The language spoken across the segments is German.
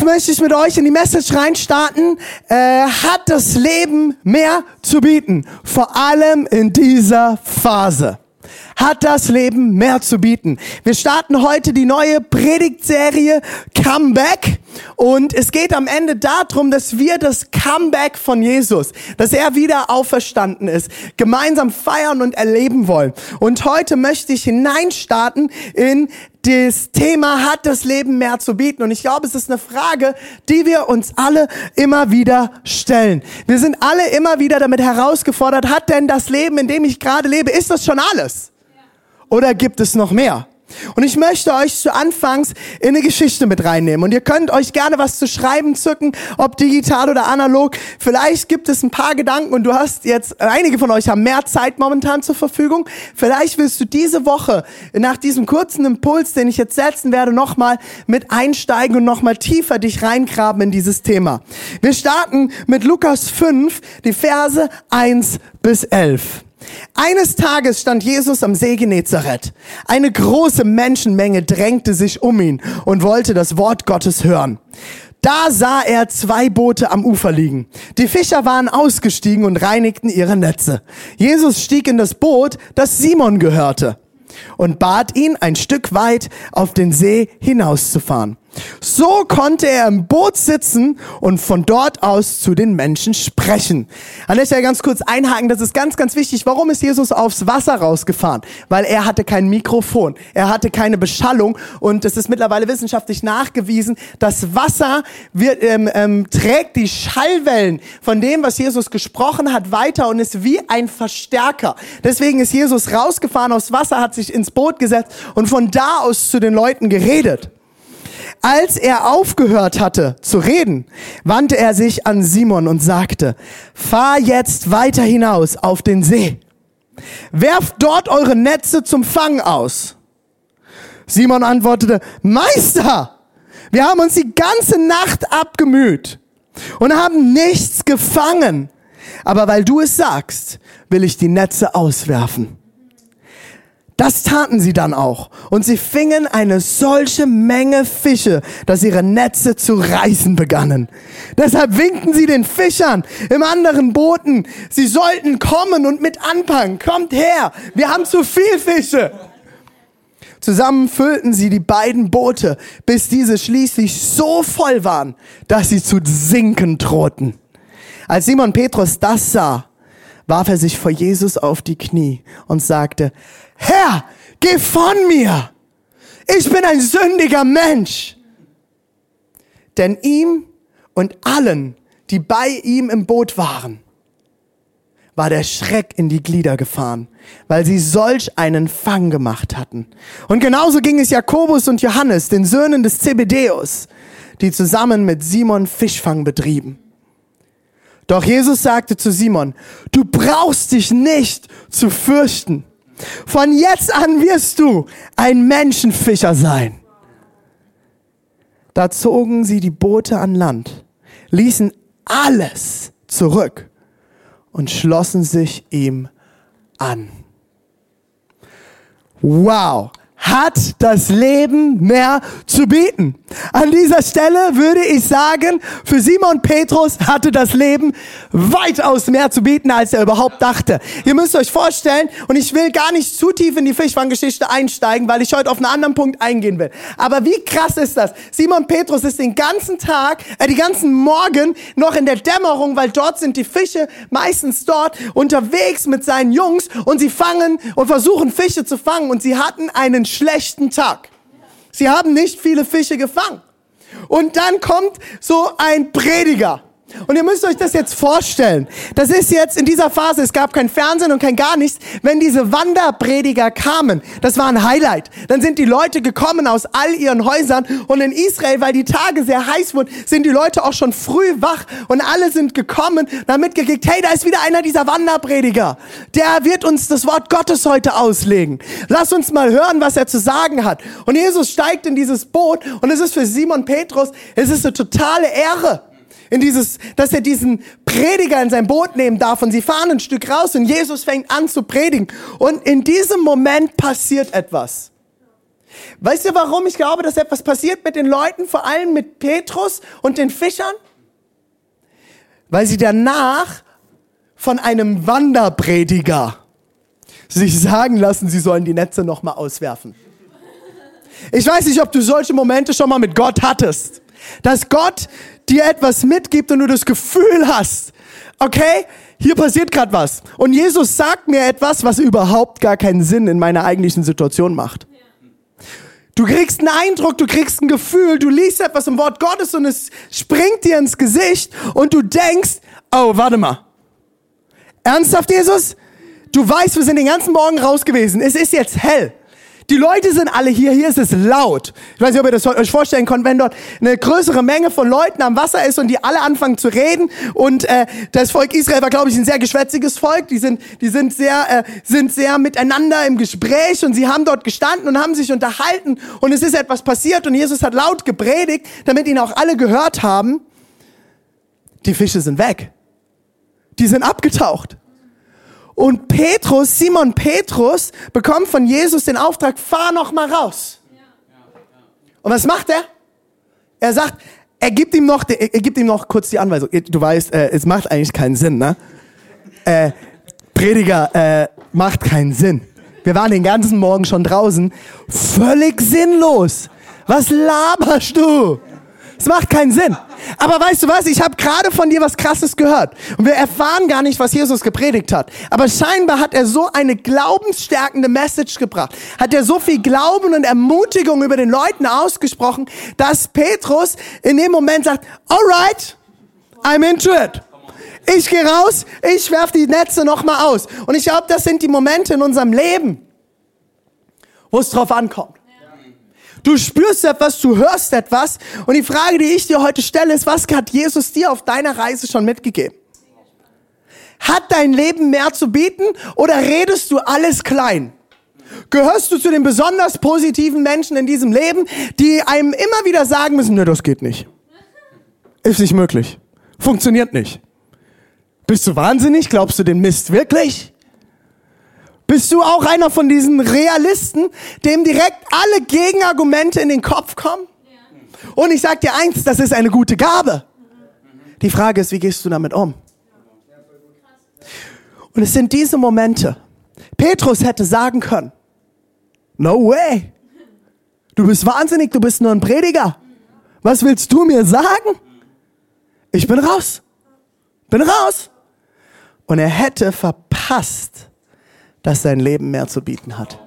Jetzt möchte ich mit euch in die Message reinstarten. Äh, hat das Leben mehr zu bieten? Vor allem in dieser Phase. Hat das Leben mehr zu bieten? Wir starten heute die neue Predigtserie Comeback. Und es geht am Ende darum, dass wir das Comeback von Jesus, dass er wieder auferstanden ist, gemeinsam feiern und erleben wollen. Und heute möchte ich hineinstarten in das Thema, hat das Leben mehr zu bieten? Und ich glaube, es ist eine Frage, die wir uns alle immer wieder stellen. Wir sind alle immer wieder damit herausgefordert, hat denn das Leben, in dem ich gerade lebe, ist das schon alles? Oder gibt es noch mehr? Und ich möchte euch zu Anfangs in eine Geschichte mit reinnehmen. Und ihr könnt euch gerne was zu schreiben zücken, ob digital oder analog. Vielleicht gibt es ein paar Gedanken und du hast jetzt, einige von euch haben mehr Zeit momentan zur Verfügung. Vielleicht willst du diese Woche nach diesem kurzen Impuls, den ich jetzt setzen werde, nochmal mit einsteigen und nochmal tiefer dich reingraben in dieses Thema. Wir starten mit Lukas 5, die Verse 1 bis 11. Eines Tages stand Jesus am See Genezareth. Eine große Menschenmenge drängte sich um ihn und wollte das Wort Gottes hören. Da sah er zwei Boote am Ufer liegen. Die Fischer waren ausgestiegen und reinigten ihre Netze. Jesus stieg in das Boot, das Simon gehörte, und bat ihn, ein Stück weit auf den See hinauszufahren. So konnte er im Boot sitzen und von dort aus zu den Menschen sprechen. An der Stelle ganz kurz einhaken, das ist ganz, ganz wichtig. Warum ist Jesus aufs Wasser rausgefahren? Weil er hatte kein Mikrofon, er hatte keine Beschallung und es ist mittlerweile wissenschaftlich nachgewiesen, dass Wasser wird, ähm, ähm, trägt die Schallwellen von dem, was Jesus gesprochen hat, weiter und ist wie ein Verstärker. Deswegen ist Jesus rausgefahren aufs Wasser, hat sich ins Boot gesetzt und von da aus zu den Leuten geredet. Als er aufgehört hatte zu reden, wandte er sich an Simon und sagte, fahr jetzt weiter hinaus auf den See. Werft dort eure Netze zum Fang aus. Simon antwortete, Meister, wir haben uns die ganze Nacht abgemüht und haben nichts gefangen. Aber weil du es sagst, will ich die Netze auswerfen. Das taten sie dann auch. Und sie fingen eine solche Menge Fische, dass ihre Netze zu reißen begannen. Deshalb winkten sie den Fischern im anderen Booten, sie sollten kommen und mit anpacken. Kommt her, wir haben zu viel Fische. Zusammen füllten sie die beiden Boote, bis diese schließlich so voll waren, dass sie zu sinken drohten. Als Simon Petrus das sah, warf er sich vor Jesus auf die Knie und sagte, Herr, geh von mir. Ich bin ein sündiger Mensch. Denn ihm und allen, die bei ihm im Boot waren, war der Schreck in die Glieder gefahren, weil sie solch einen Fang gemacht hatten. Und genauso ging es Jakobus und Johannes, den Söhnen des Zebedeus, die zusammen mit Simon Fischfang betrieben. Doch Jesus sagte zu Simon, du brauchst dich nicht zu fürchten. Von jetzt an wirst du ein Menschenfischer sein. Da zogen sie die Boote an Land, ließen alles zurück und schlossen sich ihm an. Wow, hat das Leben mehr zu bieten. An dieser Stelle würde ich sagen, für Simon Petrus hatte das Leben weitaus mehr zu bieten, als er überhaupt dachte. Ihr müsst euch vorstellen, und ich will gar nicht zu tief in die Fischfanggeschichte einsteigen, weil ich heute auf einen anderen Punkt eingehen will. Aber wie krass ist das? Simon Petrus ist den ganzen Tag, äh, die ganzen Morgen noch in der Dämmerung, weil dort sind die Fische meistens dort unterwegs mit seinen Jungs und sie fangen und versuchen Fische zu fangen und sie hatten einen schlechten Tag. Sie haben nicht viele Fische gefangen. Und dann kommt so ein Prediger Und ihr müsst euch das jetzt vorstellen. Das ist jetzt in dieser Phase, es gab kein Fernsehen und kein gar nichts. Wenn diese Wanderprediger kamen, das war ein Highlight. Dann sind die Leute gekommen aus all ihren Häusern und in Israel, weil die Tage sehr heiß wurden, sind die Leute auch schon früh wach und alle sind gekommen, damit gekriegt, hey, da ist wieder einer dieser Wanderprediger. Der wird uns das Wort Gottes heute auslegen. Lass uns mal hören, was er zu sagen hat. Und Jesus steigt in dieses Boot und es ist für Simon Petrus, es ist eine totale Ehre in dieses, dass er diesen Prediger in sein Boot nehmen darf und sie fahren ein Stück raus und Jesus fängt an zu predigen. Und in diesem Moment passiert etwas. Weißt du, warum ich glaube, dass etwas passiert mit den Leuten, vor allem mit Petrus und den Fischern? Weil sie danach von einem Wanderprediger sich sagen lassen, sie sollen die Netze nochmal auswerfen. Ich weiß nicht, ob du solche Momente schon mal mit Gott hattest. Dass Gott dir etwas mitgibt und du das Gefühl hast, okay, hier passiert gerade was. Und Jesus sagt mir etwas, was überhaupt gar keinen Sinn in meiner eigentlichen Situation macht. Du kriegst einen Eindruck, du kriegst ein Gefühl, du liest etwas im Wort Gottes und es springt dir ins Gesicht und du denkst, oh, warte mal. Ernsthaft, Jesus? Du weißt, wir sind den ganzen Morgen raus gewesen. Es ist jetzt hell. Die Leute sind alle hier, hier ist es laut. Ich weiß nicht, ob ihr das euch vorstellen könnt, wenn dort eine größere Menge von Leuten am Wasser ist und die alle anfangen zu reden. Und äh, das Volk Israel war, glaube ich, ein sehr geschwätziges Volk. Die sind, die sind sehr, äh, sind sehr miteinander im Gespräch und sie haben dort gestanden und haben sich unterhalten und es ist etwas passiert und Jesus hat laut gepredigt, damit ihn auch alle gehört haben. Die Fische sind weg. Die sind abgetaucht. Und Petrus, Simon Petrus, bekommt von Jesus den Auftrag, fahr noch mal raus. Und was macht er? Er sagt, er gibt ihm noch, er gibt ihm noch kurz die Anweisung. Du weißt, äh, es macht eigentlich keinen Sinn, ne? Äh, Prediger, äh, macht keinen Sinn. Wir waren den ganzen Morgen schon draußen. Völlig sinnlos. Was laberst du? Es macht keinen Sinn. Aber weißt du was? Ich habe gerade von dir was Krasses gehört. Und wir erfahren gar nicht, was Jesus gepredigt hat. Aber scheinbar hat er so eine glaubensstärkende Message gebracht. Hat er so viel Glauben und Ermutigung über den Leuten ausgesprochen, dass Petrus in dem Moment sagt, alright, I'm into it. Ich gehe raus, ich werf die Netze nochmal aus. Und ich glaube, das sind die Momente in unserem Leben, wo es drauf ankommt. Du spürst etwas, du hörst etwas. Und die Frage, die ich dir heute stelle, ist, was hat Jesus dir auf deiner Reise schon mitgegeben? Hat dein Leben mehr zu bieten oder redest du alles klein? Gehörst du zu den besonders positiven Menschen in diesem Leben, die einem immer wieder sagen müssen, ne, das geht nicht. Ist nicht möglich. Funktioniert nicht. Bist du wahnsinnig? Glaubst du den Mist wirklich? Bist du auch einer von diesen Realisten, dem direkt alle Gegenargumente in den Kopf kommen? Und ich sag dir eins, das ist eine gute Gabe. Die Frage ist, wie gehst du damit um? Und es sind diese Momente. Petrus hätte sagen können, no way. Du bist wahnsinnig, du bist nur ein Prediger. Was willst du mir sagen? Ich bin raus. Bin raus. Und er hätte verpasst, dass dein Leben mehr zu bieten hat.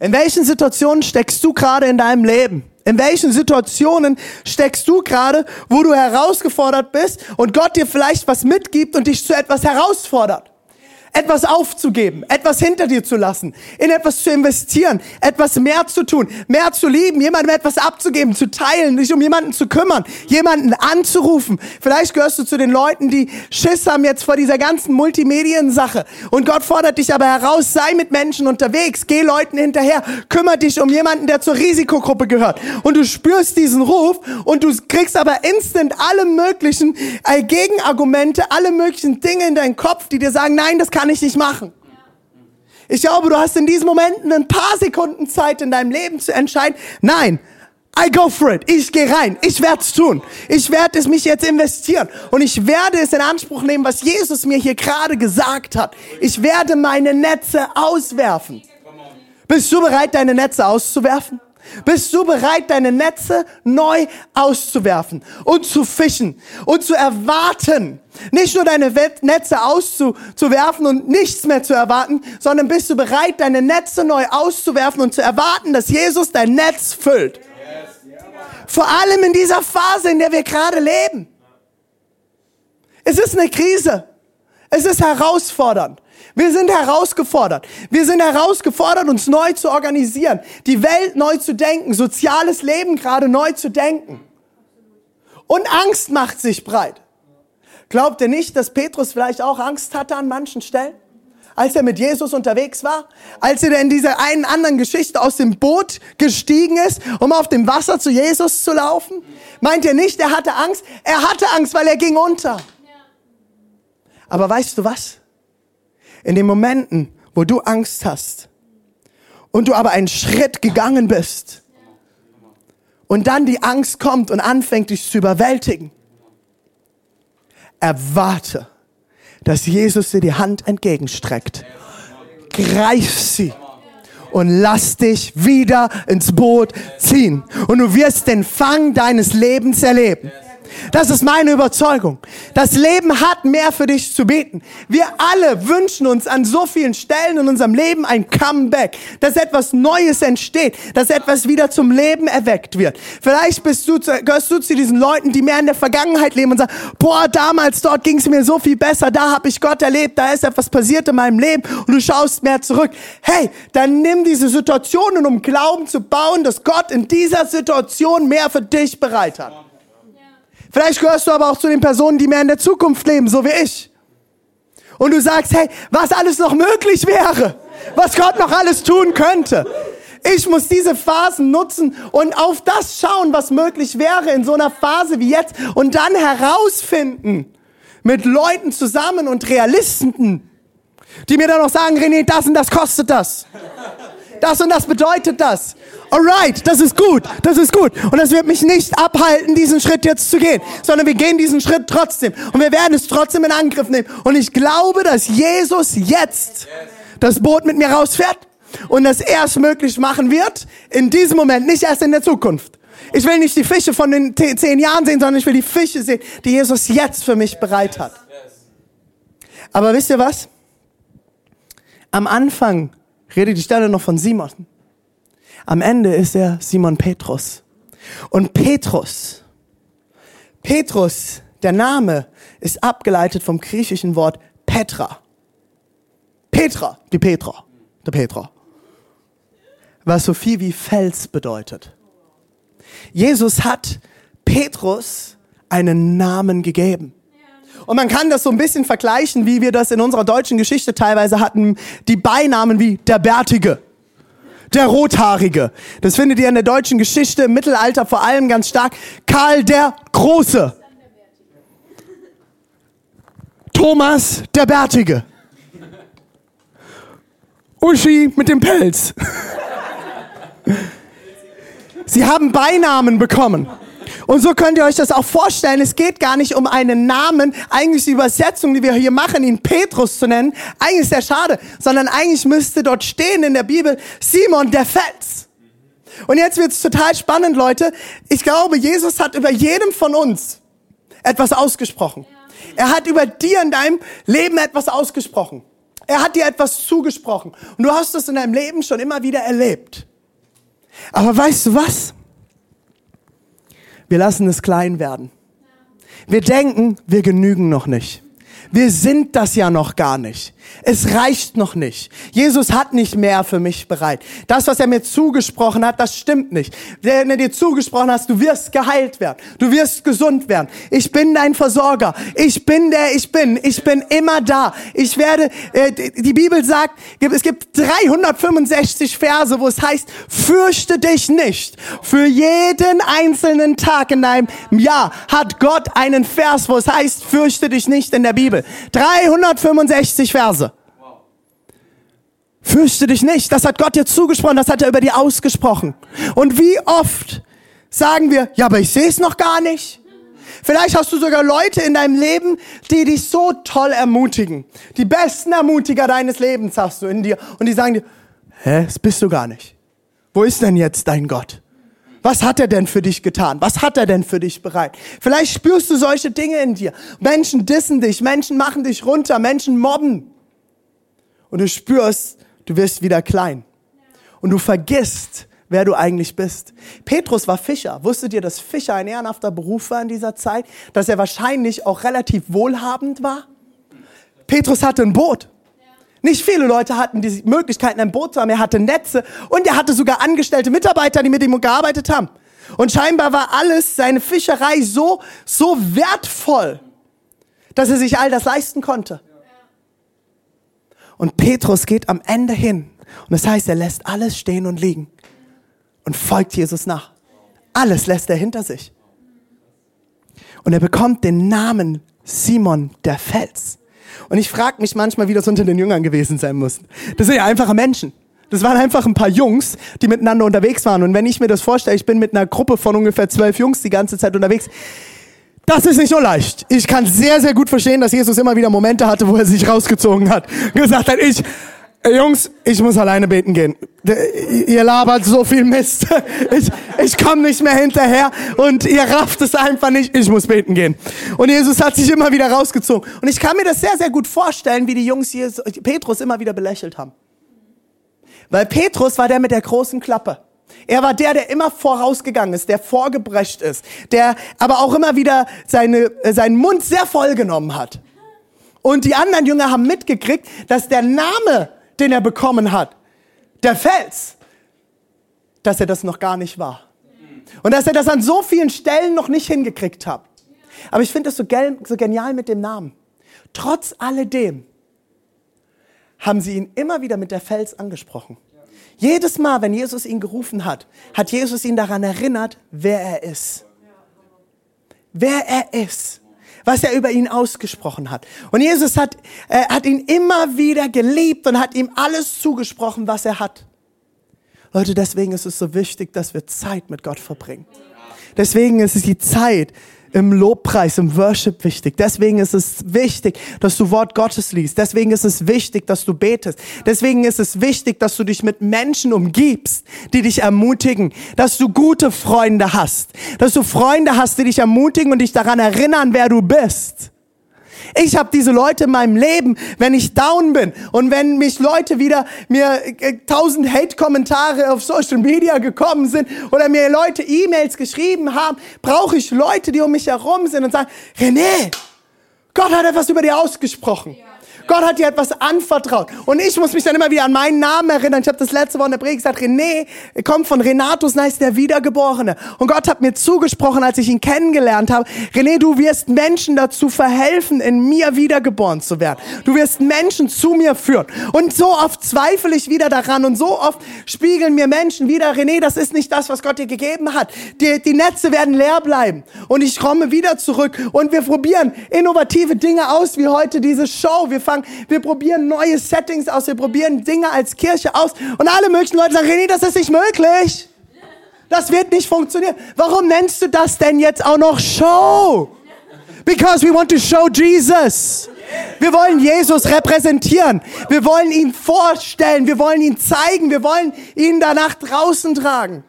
In welchen Situationen steckst du gerade in deinem Leben? In welchen Situationen steckst du gerade, wo du herausgefordert bist und Gott dir vielleicht was mitgibt und dich zu etwas herausfordert? Etwas aufzugeben, etwas hinter dir zu lassen, in etwas zu investieren, etwas mehr zu tun, mehr zu lieben, jemandem etwas abzugeben, zu teilen, sich um jemanden zu kümmern, jemanden anzurufen. Vielleicht gehörst du zu den Leuten, die Schiss haben jetzt vor dieser ganzen Multimedien-Sache. Und Gott fordert dich aber heraus, sei mit Menschen unterwegs, geh Leuten hinterher, kümmere dich um jemanden, der zur Risikogruppe gehört. Und du spürst diesen Ruf und du kriegst aber instant alle möglichen äh, Gegenargumente, alle möglichen Dinge in deinen Kopf, die dir sagen, nein, das kann kann ich nicht machen. Ich glaube, du hast in diesen Momenten ein paar Sekunden Zeit in deinem Leben zu entscheiden, nein, I go for it. Ich gehe rein. Ich werde es tun. Ich werde es mich jetzt investieren. Und ich werde es in Anspruch nehmen, was Jesus mir hier gerade gesagt hat. Ich werde meine Netze auswerfen. Bist du bereit, deine Netze auszuwerfen? Bist du bereit, deine Netze neu auszuwerfen und zu fischen und zu erwarten? Nicht nur deine Netze auszuwerfen und nichts mehr zu erwarten, sondern bist du bereit, deine Netze neu auszuwerfen und zu erwarten, dass Jesus dein Netz füllt? Vor allem in dieser Phase, in der wir gerade leben. Es ist eine Krise. Es ist herausfordernd. Wir sind herausgefordert. Wir sind herausgefordert, uns neu zu organisieren, die Welt neu zu denken, soziales Leben gerade neu zu denken. Und Angst macht sich breit. Glaubt ihr nicht, dass Petrus vielleicht auch Angst hatte an manchen Stellen? Als er mit Jesus unterwegs war? Als er in dieser einen anderen Geschichte aus dem Boot gestiegen ist, um auf dem Wasser zu Jesus zu laufen? Meint ihr nicht, er hatte Angst? Er hatte Angst, weil er ging unter. Aber weißt du was? In den Momenten, wo du Angst hast und du aber einen Schritt gegangen bist und dann die Angst kommt und anfängt dich zu überwältigen, erwarte, dass Jesus dir die Hand entgegenstreckt. Greif sie und lass dich wieder ins Boot ziehen. Und du wirst den Fang deines Lebens erleben. Das ist meine Überzeugung. Das Leben hat mehr für dich zu bieten. Wir alle wünschen uns an so vielen Stellen in unserem Leben ein Comeback, dass etwas Neues entsteht, dass etwas wieder zum Leben erweckt wird. Vielleicht bist du, gehörst du zu diesen Leuten, die mehr in der Vergangenheit leben und sagen, boah, damals dort ging es mir so viel besser, da habe ich Gott erlebt, da ist etwas passiert in meinem Leben und du schaust mehr zurück. Hey, dann nimm diese Situationen, um Glauben zu bauen, dass Gott in dieser Situation mehr für dich bereit hat. Vielleicht gehörst du aber auch zu den Personen, die mehr in der Zukunft leben, so wie ich. Und du sagst, hey, was alles noch möglich wäre, was Gott noch alles tun könnte. Ich muss diese Phasen nutzen und auf das schauen, was möglich wäre in so einer Phase wie jetzt und dann herausfinden mit Leuten zusammen und Realisten, die mir dann noch sagen, René, das und das kostet das. Das und das bedeutet das. Alright, das ist gut, das ist gut. Und das wird mich nicht abhalten, diesen Schritt jetzt zu gehen, sondern wir gehen diesen Schritt trotzdem. Und wir werden es trotzdem in Angriff nehmen. Und ich glaube, dass Jesus jetzt das Boot mit mir rausfährt und das erst möglich machen wird, in diesem Moment, nicht erst in der Zukunft. Ich will nicht die Fische von den zehn Jahren sehen, sondern ich will die Fische sehen, die Jesus jetzt für mich bereit hat. Aber wisst ihr was? Am Anfang redet die Stelle noch von Simon. Am Ende ist er Simon Petrus. Und Petrus, Petrus, der Name ist abgeleitet vom griechischen Wort Petra. Petra, die Petra, der Petra. Was so viel wie Fels bedeutet. Jesus hat Petrus einen Namen gegeben. Und man kann das so ein bisschen vergleichen, wie wir das in unserer deutschen Geschichte teilweise hatten, die Beinamen wie der Bärtige der Rothaarige. Das findet ihr in der deutschen Geschichte im Mittelalter vor allem ganz stark. Karl der Große. Thomas der Bärtige. Uschi mit dem Pelz. Sie haben Beinamen bekommen. Und so könnt ihr euch das auch vorstellen. Es geht gar nicht um einen Namen. Eigentlich die Übersetzung, die wir hier machen, ihn Petrus zu nennen. Eigentlich ist der schade. Sondern eigentlich müsste dort stehen in der Bibel Simon der Fels. Und jetzt wird's total spannend, Leute. Ich glaube, Jesus hat über jedem von uns etwas ausgesprochen. Er hat über dir in deinem Leben etwas ausgesprochen. Er hat dir etwas zugesprochen. Und du hast es in deinem Leben schon immer wieder erlebt. Aber weißt du was? Wir lassen es klein werden. Wir denken, wir genügen noch nicht. Wir sind das ja noch gar nicht. Es reicht noch nicht. Jesus hat nicht mehr für mich bereit. Das, was er mir zugesprochen hat, das stimmt nicht. Wenn er dir zugesprochen hat, du wirst geheilt werden. Du wirst gesund werden. Ich bin dein Versorger. Ich bin der ich bin. Ich bin immer da. Ich werde, äh, die Bibel sagt, es gibt 365 Verse, wo es heißt, fürchte dich nicht. Für jeden einzelnen Tag in deinem Jahr hat Gott einen Vers, wo es heißt, fürchte dich nicht in der Bibel. 365 Verse. Fürchte dich nicht. Das hat Gott dir zugesprochen, das hat er über dir ausgesprochen. Und wie oft sagen wir, ja, aber ich sehe es noch gar nicht. Vielleicht hast du sogar Leute in deinem Leben, die dich so toll ermutigen. Die besten Ermutiger deines Lebens hast du in dir. Und die sagen dir, hä, das bist du gar nicht. Wo ist denn jetzt dein Gott? Was hat er denn für dich getan? Was hat er denn für dich bereit? Vielleicht spürst du solche Dinge in dir. Menschen dissen dich, Menschen machen dich runter, Menschen mobben. Und du spürst, du wirst wieder klein. Und du vergisst, wer du eigentlich bist. Petrus war Fischer. Wusstet ihr, dass Fischer ein ehrenhafter Beruf war in dieser Zeit? Dass er wahrscheinlich auch relativ wohlhabend war? Petrus hatte ein Boot. Nicht viele Leute hatten die Möglichkeit, ein Boot zu haben. Er hatte Netze und er hatte sogar angestellte Mitarbeiter, die mit ihm gearbeitet haben. Und scheinbar war alles, seine Fischerei so, so wertvoll, dass er sich all das leisten konnte. Und Petrus geht am Ende hin. Und das heißt, er lässt alles stehen und liegen und folgt Jesus nach. Alles lässt er hinter sich. Und er bekommt den Namen Simon der Fels. Und ich frage mich manchmal, wie das unter den Jüngern gewesen sein muss. Das sind ja einfache Menschen. Das waren einfach ein paar Jungs, die miteinander unterwegs waren. Und wenn ich mir das vorstelle, ich bin mit einer Gruppe von ungefähr zwölf Jungs die ganze Zeit unterwegs. Das ist nicht so leicht. Ich kann sehr, sehr gut verstehen, dass Jesus immer wieder Momente hatte, wo er sich rausgezogen hat. Gesagt hat, ich, Jungs, ich muss alleine beten gehen. Ihr labert so viel Mist. Ich, ich komme nicht mehr hinterher und ihr rafft es einfach nicht. Ich muss beten gehen. Und Jesus hat sich immer wieder rausgezogen. Und ich kann mir das sehr, sehr gut vorstellen, wie die Jungs Jesus, Petrus immer wieder belächelt haben. Weil Petrus war der mit der großen Klappe. Er war der, der immer vorausgegangen ist, der vorgebrecht ist, der aber auch immer wieder seine, seinen Mund sehr voll genommen hat. Und die anderen Jünger haben mitgekriegt, dass der Name den er bekommen hat, der Fels, dass er das noch gar nicht war. Und dass er das an so vielen Stellen noch nicht hingekriegt hat. Aber ich finde es so, so genial mit dem Namen. Trotz alledem haben sie ihn immer wieder mit der Fels angesprochen. Jedes Mal, wenn Jesus ihn gerufen hat, hat Jesus ihn daran erinnert, wer er ist. Wer er ist was er über ihn ausgesprochen hat. Und Jesus hat, äh, hat ihn immer wieder geliebt und hat ihm alles zugesprochen, was er hat. Leute, deswegen ist es so wichtig, dass wir Zeit mit Gott verbringen. Deswegen ist es die Zeit, im Lobpreis, im Worship wichtig. Deswegen ist es wichtig, dass du Wort Gottes liest. Deswegen ist es wichtig, dass du betest. Deswegen ist es wichtig, dass du dich mit Menschen umgibst, die dich ermutigen. Dass du gute Freunde hast. Dass du Freunde hast, die dich ermutigen und dich daran erinnern, wer du bist. Ich habe diese Leute in meinem Leben, wenn ich down bin und wenn mich Leute wieder mir äh, tausend Hate-Kommentare auf Social Media gekommen sind oder mir Leute E-Mails geschrieben haben, brauche ich Leute, die um mich herum sind und sagen, René, Gott hat etwas über dir ausgesprochen. Ja. Gott hat dir etwas anvertraut. Und ich muss mich dann immer wieder an meinen Namen erinnern. Ich habe das letzte Woche in der Predigt gesagt, René kommt von Renatus, heißt der Wiedergeborene. Und Gott hat mir zugesprochen, als ich ihn kennengelernt habe, René, du wirst Menschen dazu verhelfen, in mir wiedergeboren zu werden. Du wirst Menschen zu mir führen. Und so oft zweifle ich wieder daran und so oft spiegeln mir Menschen wieder, René, das ist nicht das, was Gott dir gegeben hat. Die, die Netze werden leer bleiben. Und ich komme wieder zurück und wir probieren innovative Dinge aus, wie heute diese Show. Wir fangen sagen, wir probieren neue Settings aus, wir probieren Dinge als Kirche aus und alle möglichen Leute sagen, René, das ist nicht möglich. Das wird nicht funktionieren. Warum nennst du das denn jetzt auch noch Show? Because we want to show Jesus. Wir wollen Jesus repräsentieren. Wir wollen ihn vorstellen. Wir wollen ihn zeigen. Wir wollen ihn danach draußen tragen.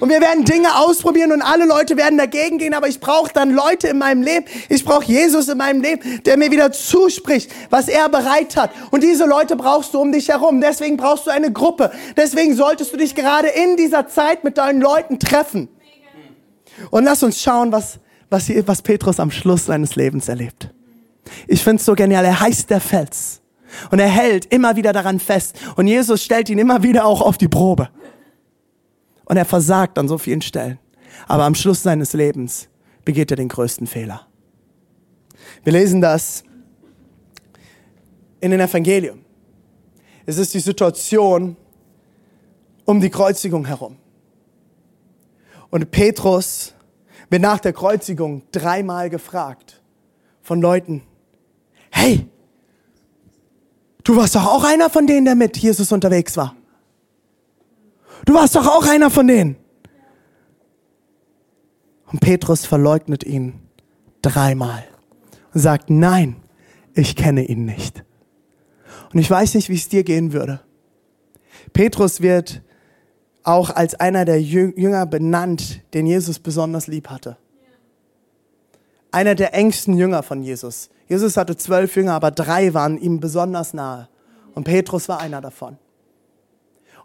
Und wir werden Dinge ausprobieren und alle Leute werden dagegen gehen, aber ich brauche dann Leute in meinem Leben. Ich brauche Jesus in meinem Leben, der mir wieder zuspricht, was er bereit hat. Und diese Leute brauchst du um dich herum. Deswegen brauchst du eine Gruppe. Deswegen solltest du dich gerade in dieser Zeit mit deinen Leuten treffen. Und lass uns schauen, was, was, hier, was Petrus am Schluss seines Lebens erlebt. Ich finde es so genial. Er heißt der Fels. Und er hält immer wieder daran fest. Und Jesus stellt ihn immer wieder auch auf die Probe. Und er versagt an so vielen Stellen. Aber am Schluss seines Lebens begeht er den größten Fehler. Wir lesen das in den Evangelium. Es ist die Situation um die Kreuzigung herum. Und Petrus wird nach der Kreuzigung dreimal gefragt von Leuten, hey, du warst doch auch einer von denen, der mit Jesus unterwegs war. Du warst doch auch einer von denen. Und Petrus verleugnet ihn dreimal und sagt, nein, ich kenne ihn nicht. Und ich weiß nicht, wie es dir gehen würde. Petrus wird auch als einer der Jünger benannt, den Jesus besonders lieb hatte. Einer der engsten Jünger von Jesus. Jesus hatte zwölf Jünger, aber drei waren ihm besonders nahe. Und Petrus war einer davon.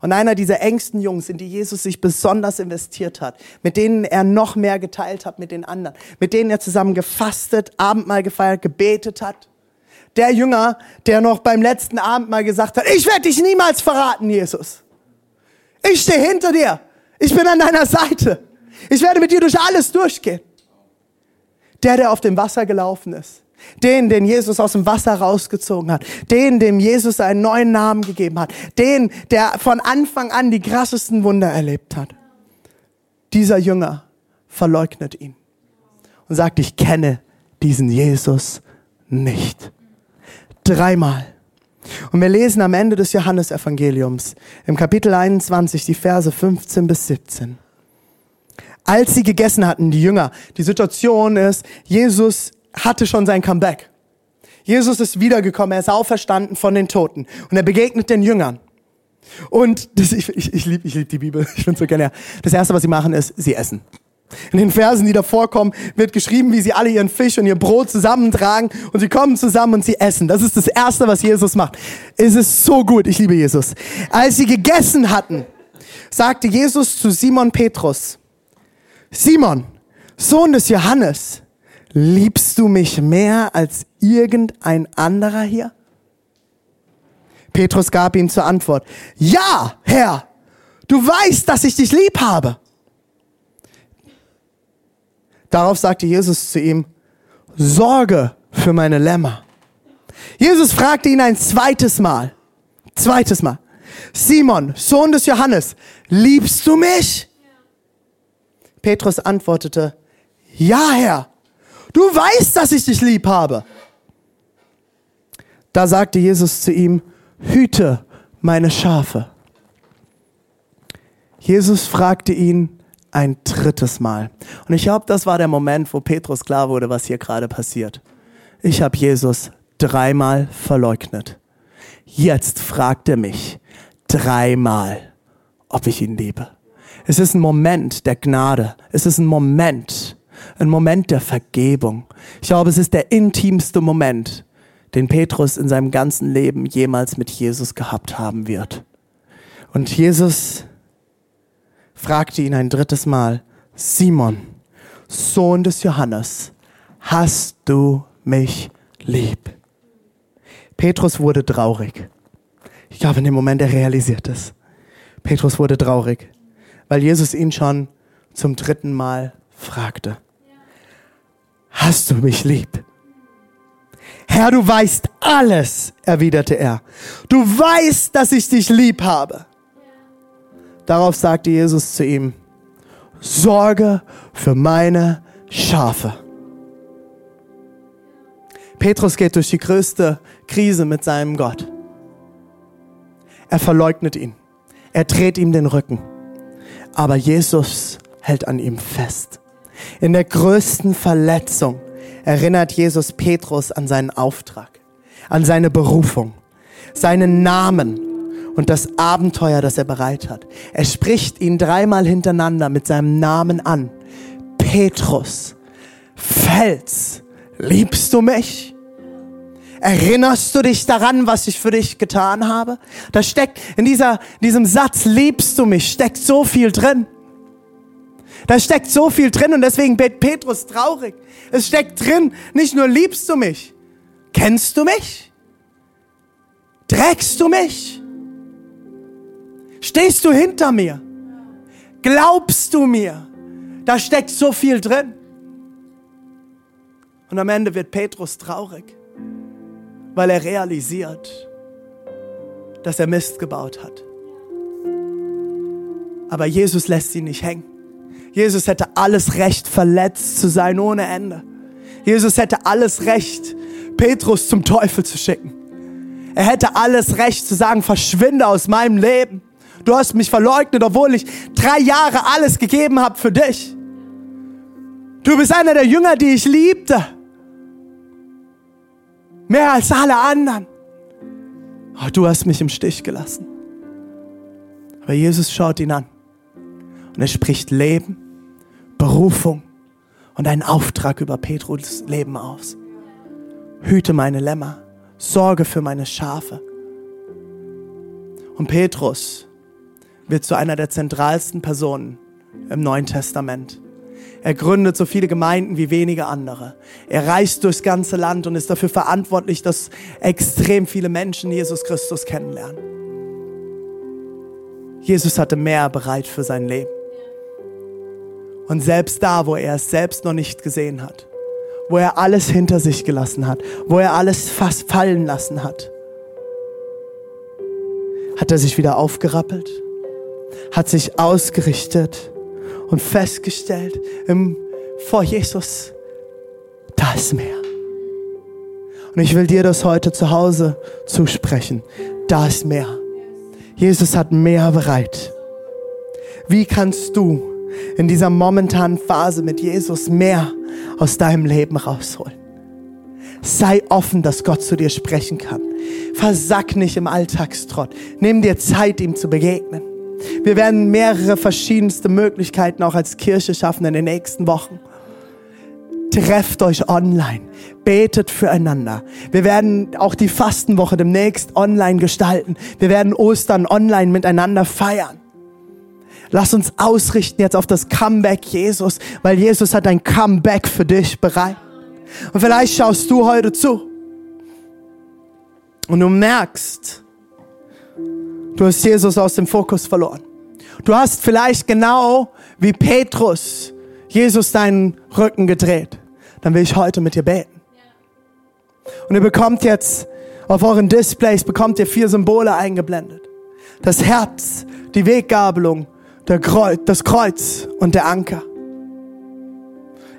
Und einer dieser engsten Jungs, in die Jesus sich besonders investiert hat, mit denen er noch mehr geteilt hat mit den anderen, mit denen er zusammen gefastet, Abendmahl gefeiert, gebetet hat. Der Jünger, der noch beim letzten Abendmahl gesagt hat, ich werde dich niemals verraten, Jesus. Ich stehe hinter dir. Ich bin an deiner Seite. Ich werde mit dir durch alles durchgehen. Der, der auf dem Wasser gelaufen ist. Den, den Jesus aus dem Wasser rausgezogen hat. Den, dem Jesus einen neuen Namen gegeben hat. Den, der von Anfang an die krassesten Wunder erlebt hat. Dieser Jünger verleugnet ihn und sagt, ich kenne diesen Jesus nicht. Dreimal. Und wir lesen am Ende des Johannesevangeliums im Kapitel 21 die Verse 15 bis 17. Als sie gegessen hatten, die Jünger, die Situation ist, Jesus hatte schon sein Comeback. Jesus ist wiedergekommen, er ist auferstanden von den Toten und er begegnet den Jüngern. Und das, ich, ich, ich liebe ich lieb die Bibel, ich finde so gerne. Das Erste, was sie machen, ist, sie essen. In den Versen, die davor kommen, wird geschrieben, wie sie alle ihren Fisch und ihr Brot zusammentragen und sie kommen zusammen und sie essen. Das ist das Erste, was Jesus macht. Es ist so gut, ich liebe Jesus. Als sie gegessen hatten, sagte Jesus zu Simon Petrus, Simon, Sohn des Johannes, liebst du mich mehr als irgendein anderer hier? Petrus gab ihm zur Antwort, ja, Herr, du weißt, dass ich dich lieb habe. Darauf sagte Jesus zu ihm, Sorge für meine Lämmer. Jesus fragte ihn ein zweites Mal, zweites Mal, Simon, Sohn des Johannes, liebst du mich? Petrus antwortete, ja, Herr, du weißt, dass ich dich lieb habe. Da sagte Jesus zu ihm, hüte meine Schafe. Jesus fragte ihn ein drittes Mal. Und ich glaube, das war der Moment, wo Petrus klar wurde, was hier gerade passiert. Ich habe Jesus dreimal verleugnet. Jetzt fragt er mich dreimal, ob ich ihn liebe. Es ist ein Moment der Gnade. Es ist ein Moment, ein Moment der Vergebung. Ich glaube, es ist der intimste Moment, den Petrus in seinem ganzen Leben jemals mit Jesus gehabt haben wird. Und Jesus fragte ihn ein drittes Mal, Simon, Sohn des Johannes, hast du mich lieb? Petrus wurde traurig. Ich glaube, in dem Moment, er realisiert es. Petrus wurde traurig weil Jesus ihn schon zum dritten Mal fragte. Hast du mich lieb? Herr, du weißt alles, erwiderte er. Du weißt, dass ich dich lieb habe. Darauf sagte Jesus zu ihm, Sorge für meine Schafe. Petrus geht durch die größte Krise mit seinem Gott. Er verleugnet ihn. Er dreht ihm den Rücken. Aber Jesus hält an ihm fest. In der größten Verletzung erinnert Jesus Petrus an seinen Auftrag, an seine Berufung, seinen Namen und das Abenteuer, das er bereit hat. Er spricht ihn dreimal hintereinander mit seinem Namen an. Petrus, Fels, liebst du mich? Erinnerst du dich daran, was ich für dich getan habe? Da steckt in dieser, diesem Satz, liebst du mich, steckt so viel drin. Da steckt so viel drin und deswegen bet Petrus traurig. Es steckt drin, nicht nur liebst du mich, kennst du mich? Trägst du mich? Stehst du hinter mir? Glaubst du mir? Da steckt so viel drin. Und am Ende wird Petrus traurig weil er realisiert, dass er Mist gebaut hat. Aber Jesus lässt ihn nicht hängen. Jesus hätte alles Recht, verletzt zu sein ohne Ende. Jesus hätte alles Recht, Petrus zum Teufel zu schicken. Er hätte alles Recht zu sagen, verschwinde aus meinem Leben. Du hast mich verleugnet, obwohl ich drei Jahre alles gegeben habe für dich. Du bist einer der Jünger, die ich liebte. Mehr als alle anderen. Oh, du hast mich im Stich gelassen. Aber Jesus schaut ihn an und er spricht Leben, Berufung und einen Auftrag über Petrus Leben aus. Hüte meine Lämmer, sorge für meine Schafe. Und Petrus wird zu einer der zentralsten Personen im Neuen Testament. Er gründet so viele Gemeinden wie wenige andere. Er reist durchs ganze Land und ist dafür verantwortlich, dass extrem viele Menschen Jesus Christus kennenlernen. Jesus hatte mehr bereit für sein Leben. Und selbst da, wo er es selbst noch nicht gesehen hat, wo er alles hinter sich gelassen hat, wo er alles fast fallen lassen hat, hat er sich wieder aufgerappelt, hat sich ausgerichtet und festgestellt im, vor Jesus, da ist mehr. Und ich will dir das heute zu Hause zusprechen. Da ist mehr. Jesus hat mehr bereit. Wie kannst du in dieser momentanen Phase mit Jesus mehr aus deinem Leben rausholen? Sei offen, dass Gott zu dir sprechen kann. Versack nicht im Alltagstrott. Nimm dir Zeit, ihm zu begegnen. Wir werden mehrere verschiedenste Möglichkeiten auch als Kirche schaffen in den nächsten Wochen. Trefft euch online, betet füreinander. Wir werden auch die Fastenwoche demnächst online gestalten. Wir werden Ostern online miteinander feiern. Lass uns ausrichten jetzt auf das Comeback Jesus, weil Jesus hat ein Comeback für dich bereit. Und vielleicht schaust du heute zu und du merkst, Du hast Jesus aus dem Fokus verloren. Du hast vielleicht genau wie Petrus Jesus deinen Rücken gedreht. Dann will ich heute mit dir beten. Und ihr bekommt jetzt auf euren Displays bekommt ihr vier Symbole eingeblendet. Das Herz, die Weggabelung, Kreuz, das Kreuz und der Anker.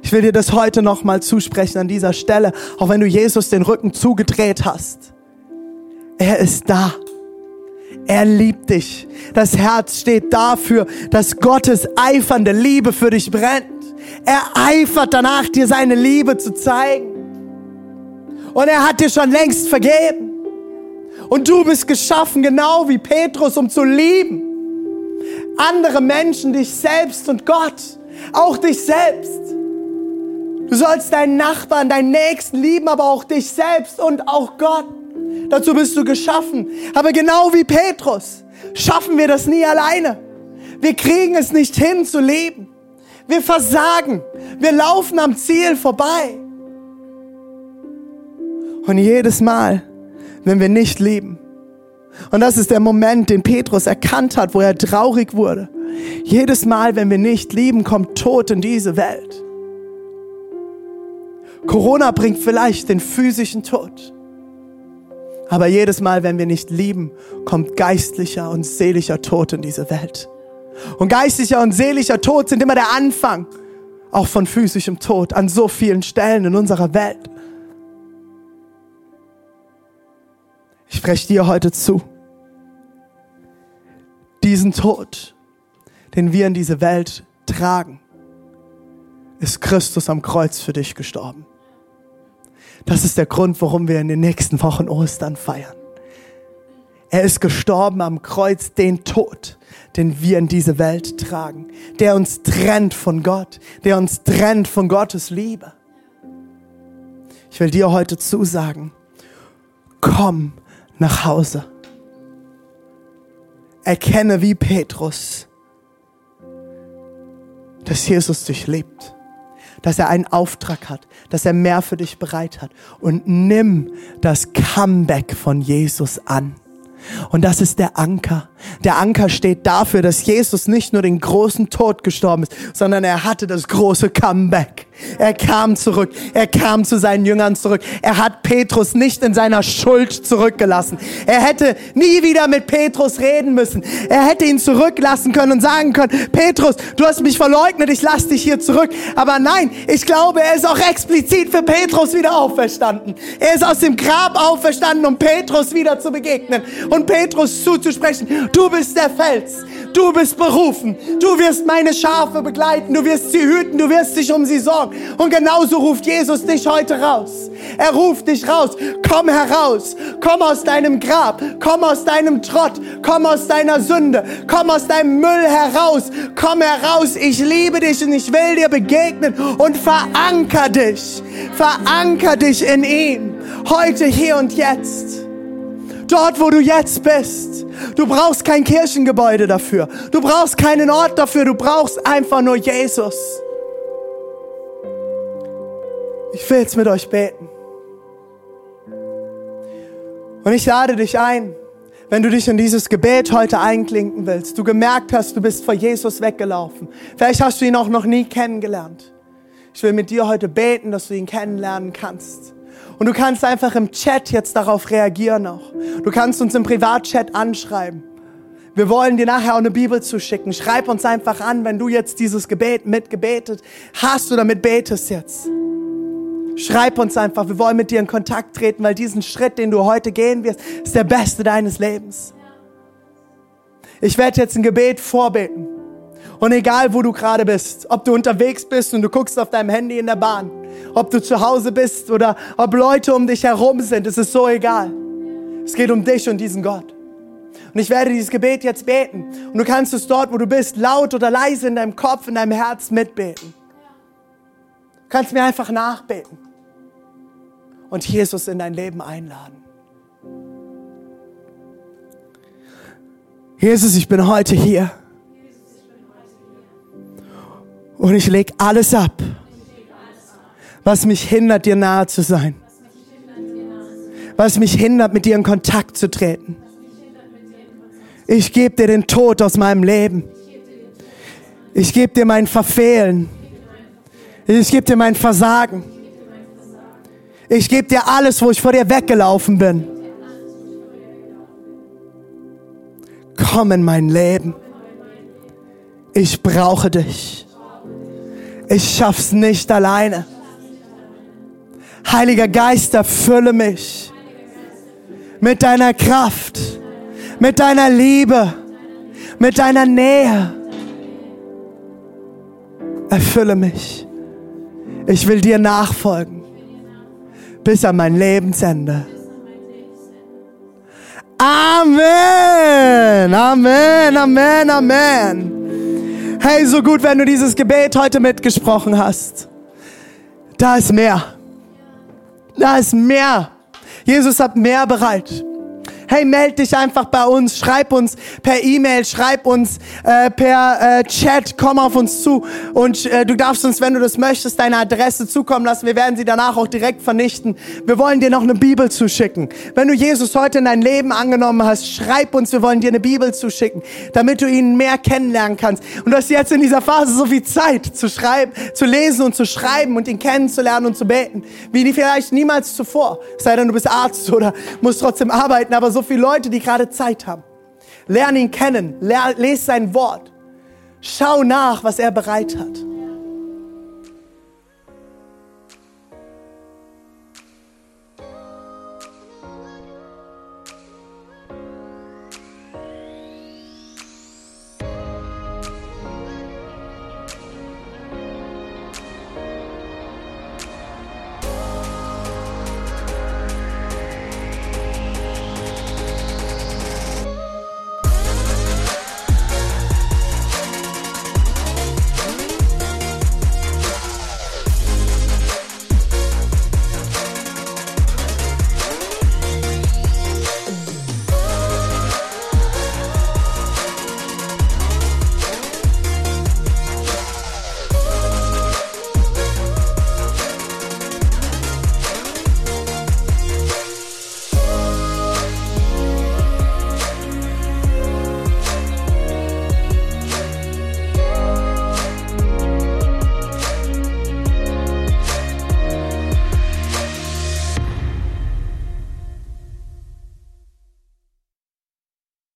Ich will dir das heute nochmal zusprechen an dieser Stelle, auch wenn du Jesus den Rücken zugedreht hast. Er ist da. Er liebt dich. Das Herz steht dafür, dass Gottes eifernde Liebe für dich brennt. Er eifert danach, dir seine Liebe zu zeigen. Und er hat dir schon längst vergeben. Und du bist geschaffen, genau wie Petrus, um zu lieben. Andere Menschen, dich selbst und Gott. Auch dich selbst. Du sollst deinen Nachbarn, deinen Nächsten lieben, aber auch dich selbst und auch Gott. Dazu bist du geschaffen. Aber genau wie Petrus schaffen wir das nie alleine. Wir kriegen es nicht hin zu leben. Wir versagen. Wir laufen am Ziel vorbei. Und jedes Mal, wenn wir nicht lieben, und das ist der Moment, den Petrus erkannt hat, wo er traurig wurde. Jedes Mal, wenn wir nicht lieben, kommt Tod in diese Welt. Corona bringt vielleicht den physischen Tod. Aber jedes Mal, wenn wir nicht lieben, kommt geistlicher und seelischer Tod in diese Welt. Und geistlicher und seelischer Tod sind immer der Anfang auch von physischem Tod an so vielen Stellen in unserer Welt. Ich spreche dir heute zu. Diesen Tod, den wir in diese Welt tragen, ist Christus am Kreuz für dich gestorben. Das ist der Grund, warum wir in den nächsten Wochen Ostern feiern. Er ist gestorben am Kreuz, den Tod, den wir in diese Welt tragen, der uns trennt von Gott, der uns trennt von Gottes Liebe. Ich will dir heute zusagen, komm nach Hause. Erkenne wie Petrus, dass Jesus dich liebt dass er einen Auftrag hat, dass er mehr für dich bereit hat. Und nimm das Comeback von Jesus an. Und das ist der Anker. Der Anker steht dafür, dass Jesus nicht nur den großen Tod gestorben ist, sondern er hatte das große Comeback. Er kam zurück. Er kam zu seinen Jüngern zurück. Er hat Petrus nicht in seiner Schuld zurückgelassen. Er hätte nie wieder mit Petrus reden müssen. Er hätte ihn zurücklassen können und sagen können, Petrus, du hast mich verleugnet, ich lass dich hier zurück. Aber nein, ich glaube, er ist auch explizit für Petrus wieder auferstanden. Er ist aus dem Grab auferstanden, um Petrus wieder zu begegnen und Petrus zuzusprechen, du bist der Fels, du bist berufen, du wirst meine Schafe begleiten, du wirst sie hüten, du wirst dich um sie sorgen. Und genauso ruft Jesus dich heute raus. Er ruft dich raus, komm heraus, komm aus deinem Grab, komm aus deinem Trott, komm aus deiner Sünde, komm aus deinem Müll heraus, komm heraus, ich liebe dich und ich will dir begegnen und veranker dich, veranker dich in ihm, heute, hier und jetzt. Dort, wo du jetzt bist. Du brauchst kein Kirchengebäude dafür. Du brauchst keinen Ort dafür. Du brauchst einfach nur Jesus. Ich will jetzt mit euch beten. Und ich lade dich ein, wenn du dich in dieses Gebet heute einklinken willst, du gemerkt hast, du bist vor Jesus weggelaufen. Vielleicht hast du ihn auch noch nie kennengelernt. Ich will mit dir heute beten, dass du ihn kennenlernen kannst. Und du kannst einfach im Chat jetzt darauf reagieren auch. Du kannst uns im Privatchat anschreiben. Wir wollen dir nachher auch eine Bibel zuschicken. Schreib uns einfach an, wenn du jetzt dieses Gebet mitgebetet hast oder mit betest jetzt. Schreib uns einfach, wir wollen mit dir in Kontakt treten, weil diesen Schritt, den du heute gehen wirst, ist der beste deines Lebens. Ich werde jetzt ein Gebet vorbeten. Und egal, wo du gerade bist, ob du unterwegs bist und du guckst auf deinem Handy in der Bahn, ob du zu Hause bist oder ob Leute um dich herum sind, es ist so egal. Es geht um dich und diesen Gott. Und ich werde dieses Gebet jetzt beten. Und du kannst es dort, wo du bist, laut oder leise in deinem Kopf, in deinem Herz mitbeten. Du kannst mir einfach nachbeten und Jesus in dein Leben einladen. Jesus, ich bin heute hier. Und ich lege alles ab, was mich hindert, dir nahe zu sein. Was mich hindert, mit dir in Kontakt zu treten. Ich gebe dir den Tod aus meinem Leben. Ich gebe dir mein Verfehlen. Ich gebe dir mein Versagen. Ich gebe dir alles, wo ich vor dir weggelaufen bin. Komm in mein Leben. Ich brauche dich. Ich schaff's nicht alleine. Heiliger Geist, erfülle mich mit deiner Kraft, mit deiner Liebe, mit deiner Nähe. Erfülle mich. Ich will dir nachfolgen bis an mein Lebensende. Amen, Amen, Amen, Amen. Hey, so gut, wenn du dieses Gebet heute mitgesprochen hast. Da ist mehr. Da ist mehr. Jesus hat mehr bereit hey, meld dich einfach bei uns, schreib uns per E-Mail, schreib uns äh, per äh, Chat, komm auf uns zu und äh, du darfst uns, wenn du das möchtest, deine Adresse zukommen lassen. Wir werden sie danach auch direkt vernichten. Wir wollen dir noch eine Bibel zuschicken. Wenn du Jesus heute in dein Leben angenommen hast, schreib uns, wir wollen dir eine Bibel zuschicken, damit du ihn mehr kennenlernen kannst. Und du hast jetzt in dieser Phase so viel Zeit zu schreiben, zu lesen und zu schreiben und ihn kennenzulernen und zu beten, wie vielleicht niemals zuvor. Sei denn, du bist Arzt oder musst trotzdem arbeiten, aber so so viele Leute, die gerade Zeit haben. Lern ihn kennen, lese sein Wort. Schau nach, was er bereit hat.